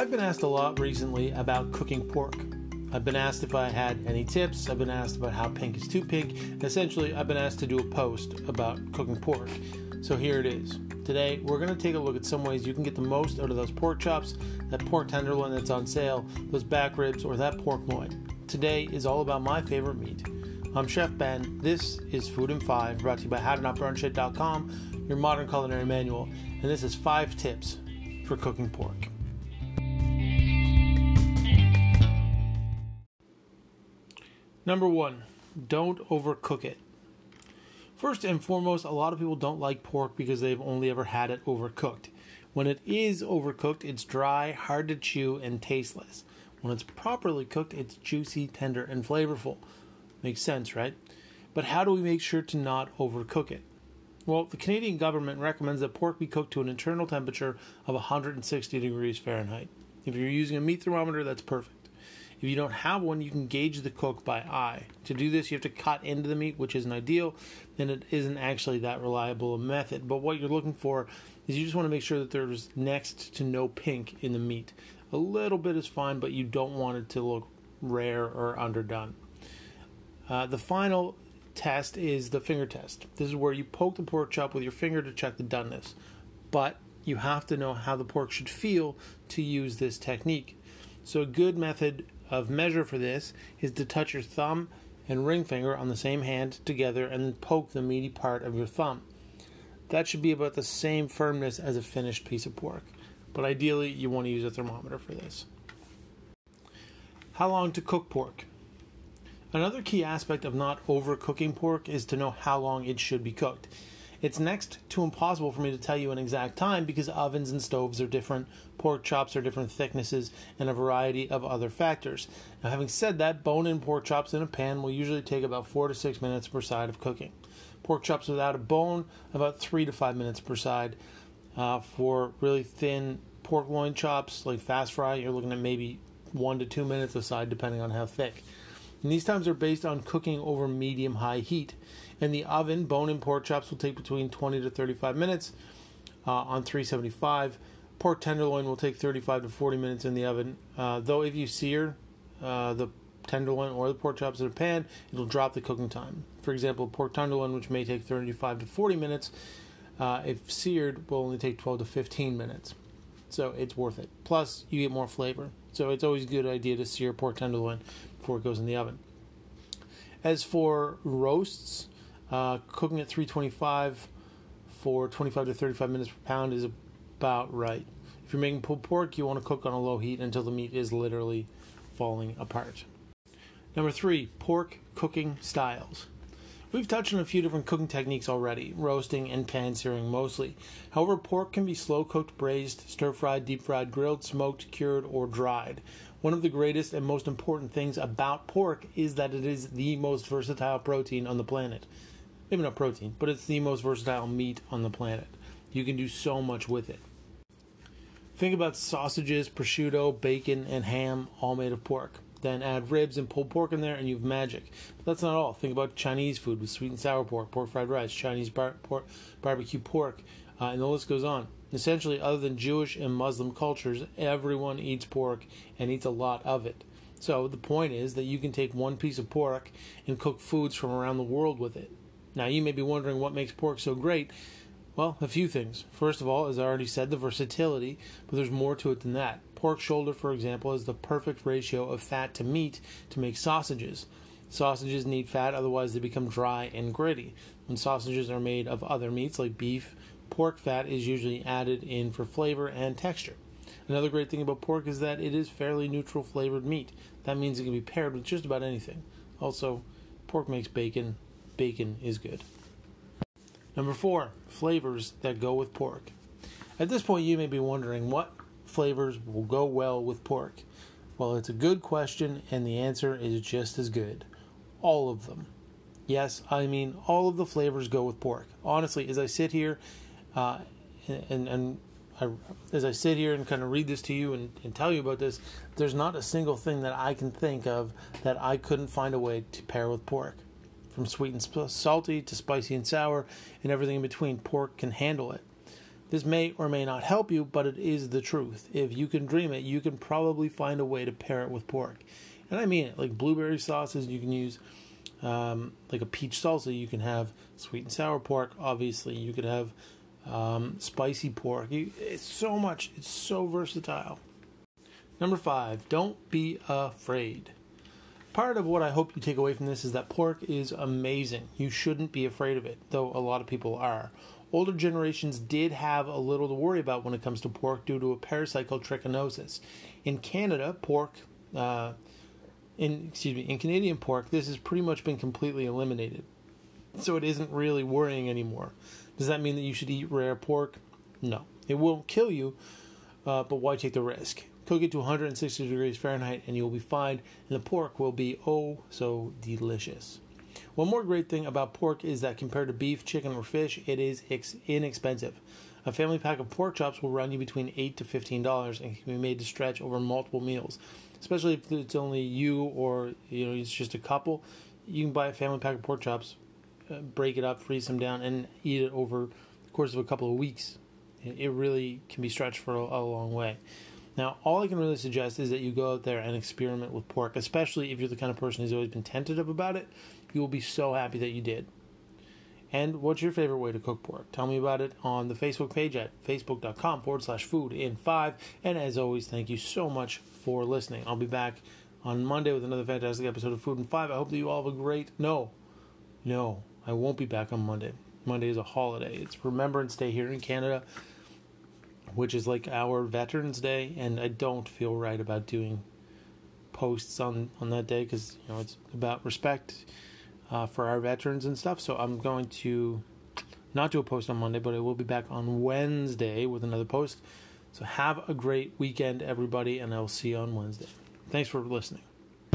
I've been asked a lot recently about cooking pork. I've been asked if I had any tips. I've been asked about how pink is too pink. And essentially, I've been asked to do a post about cooking pork. So here it is. Today, we're going to take a look at some ways you can get the most out of those pork chops, that pork tenderloin that's on sale, those back ribs, or that pork loin. Today is all about my favorite meat. I'm Chef Ben. This is Food in 5, brought to you by HowToNotBurnShit.com, your modern culinary manual. And this is 5 tips for cooking pork. Number one, don't overcook it. First and foremost, a lot of people don't like pork because they've only ever had it overcooked. When it is overcooked, it's dry, hard to chew, and tasteless. When it's properly cooked, it's juicy, tender, and flavorful. Makes sense, right? But how do we make sure to not overcook it? Well, the Canadian government recommends that pork be cooked to an internal temperature of 160 degrees Fahrenheit. If you're using a meat thermometer, that's perfect. If you don't have one, you can gauge the cook by eye. To do this, you have to cut into the meat, which isn't ideal, and it isn't actually that reliable a method. But what you're looking for is you just want to make sure that there's next to no pink in the meat. A little bit is fine, but you don't want it to look rare or underdone. Uh, the final test is the finger test. This is where you poke the pork chop with your finger to check the doneness. But you have to know how the pork should feel to use this technique. So, a good method of measure for this is to touch your thumb and ring finger on the same hand together and poke the meaty part of your thumb. That should be about the same firmness as a finished piece of pork, but ideally you want to use a thermometer for this. How long to cook pork? Another key aspect of not overcooking pork is to know how long it should be cooked. It's next to impossible for me to tell you an exact time because ovens and stoves are different, pork chops are different thicknesses, and a variety of other factors. Now, having said that, bone in pork chops in a pan will usually take about 4 to 6 minutes per side of cooking. Pork chops without a bone, about 3 to 5 minutes per side. Uh, for really thin pork loin chops, like fast fry, you're looking at maybe 1 to 2 minutes a side, depending on how thick. And these times are based on cooking over medium high heat. In the oven, bone and pork chops will take between 20 to 35 minutes uh, on 375. Pork tenderloin will take 35 to 40 minutes in the oven. Uh, though, if you sear uh, the tenderloin or the pork chops in a pan, it'll drop the cooking time. For example, pork tenderloin, which may take 35 to 40 minutes, uh, if seared, will only take 12 to 15 minutes. So it's worth it. Plus, you get more flavor. So it's always a good idea to sear pork tenderloin before it goes in the oven. As for roasts, uh, cooking at 325 for 25 to 35 minutes per pound is about right. If you're making pulled pork, you want to cook on a low heat until the meat is literally falling apart. Number three, pork cooking styles. We've touched on a few different cooking techniques already, roasting and pan searing mostly. However, pork can be slow cooked, braised, stir fried, deep fried, grilled, smoked, cured, or dried. One of the greatest and most important things about pork is that it is the most versatile protein on the planet maybe not protein, but it's the most versatile meat on the planet. You can do so much with it. Think about sausages, prosciutto, bacon, and ham, all made of pork. Then add ribs and pulled pork in there, and you have magic. But that's not all. Think about Chinese food with sweet and sour pork, pork fried rice, Chinese bar- pork, barbecue pork, uh, and the list goes on. Essentially, other than Jewish and Muslim cultures, everyone eats pork and eats a lot of it. So the point is that you can take one piece of pork and cook foods from around the world with it. Now, you may be wondering what makes pork so great. Well, a few things. First of all, as I already said, the versatility, but there's more to it than that. Pork shoulder, for example, is the perfect ratio of fat to meat to make sausages. Sausages need fat, otherwise, they become dry and gritty. When sausages are made of other meats like beef, pork fat is usually added in for flavor and texture. Another great thing about pork is that it is fairly neutral flavored meat. That means it can be paired with just about anything. Also, pork makes bacon bacon is good. Number four, flavors that go with pork. At this point, you may be wondering what flavors will go well with pork. Well, it's a good question, and the answer is just as good. All of them. Yes, I mean all of the flavors go with pork. Honestly, as I sit here, uh, and and I, as I sit here and kind of read this to you and, and tell you about this, there's not a single thing that I can think of that I couldn't find a way to pair with pork. From sweet and salty to spicy and sour and everything in between, pork can handle it. This may or may not help you, but it is the truth. If you can dream it, you can probably find a way to pair it with pork. And I mean it, like blueberry sauces, you can use um, like a peach salsa, you can have sweet and sour pork, obviously. You could have um, spicy pork. You, it's so much, it's so versatile. Number five, don't be afraid. Part of what I hope you take away from this is that pork is amazing. You shouldn't be afraid of it, though a lot of people are. Older generations did have a little to worry about when it comes to pork due to a parasite called trichinosis. In Canada, pork, uh, in excuse me, in Canadian pork, this has pretty much been completely eliminated. So it isn't really worrying anymore. Does that mean that you should eat rare pork? No, it won't kill you, uh, but why take the risk? Cook it to 160 degrees Fahrenheit and you'll be fine, and the pork will be oh so delicious. One more great thing about pork is that compared to beef, chicken, or fish, it is ex- inexpensive. A family pack of pork chops will run you between eight to fifteen dollars and can be made to stretch over multiple meals. Especially if it's only you or you know it's just a couple, you can buy a family pack of pork chops, uh, break it up, freeze them down, and eat it over the course of a couple of weeks. It really can be stretched for a, a long way. Now, all I can really suggest is that you go out there and experiment with pork, especially if you're the kind of person who's always been tentative about it. You will be so happy that you did. And what's your favorite way to cook pork? Tell me about it on the Facebook page at facebook.com forward slash food in five. And as always, thank you so much for listening. I'll be back on Monday with another fantastic episode of Food in Five. I hope that you all have a great. No, no, I won't be back on Monday. Monday is a holiday. It's Remembrance Day here in Canada, which is like our Veterans Day, and I don't feel right about doing posts on on that day because you know it's about respect uh, for our veterans and stuff. So I'm going to not do a post on Monday, but I will be back on Wednesday with another post. So have a great weekend, everybody, and I will see you on Wednesday. Thanks for listening.